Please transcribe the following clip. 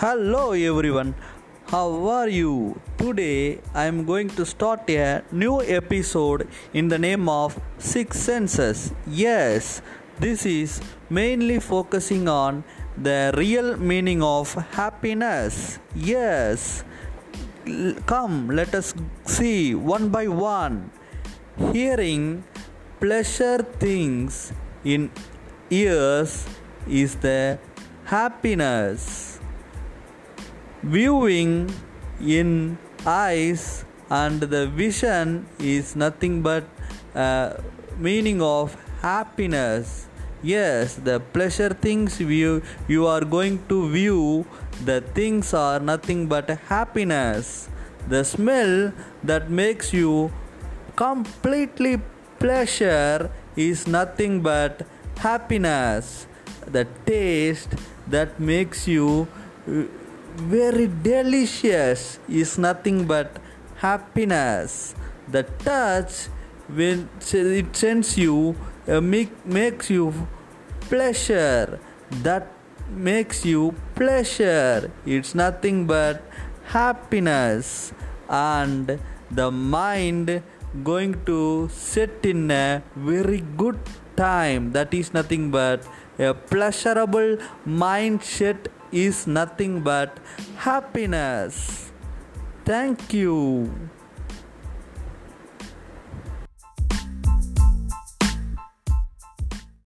Hello everyone, how are you? Today I am going to start a new episode in the name of Six Senses. Yes, this is mainly focusing on the real meaning of happiness. Yes, come let us see one by one. Hearing pleasure things in ears is the happiness viewing in eyes and the vision is nothing but uh, meaning of happiness. Yes the pleasure things you you are going to view the things are nothing but happiness. The smell that makes you completely pleasure is nothing but happiness. The taste that makes you uh, very delicious is nothing but happiness. The touch when it sends you uh, make, makes you pleasure. That makes you pleasure. It's nothing but happiness. And the mind going to sit in a very good time. That is nothing but a pleasurable mindset is nothing but happiness. Thank you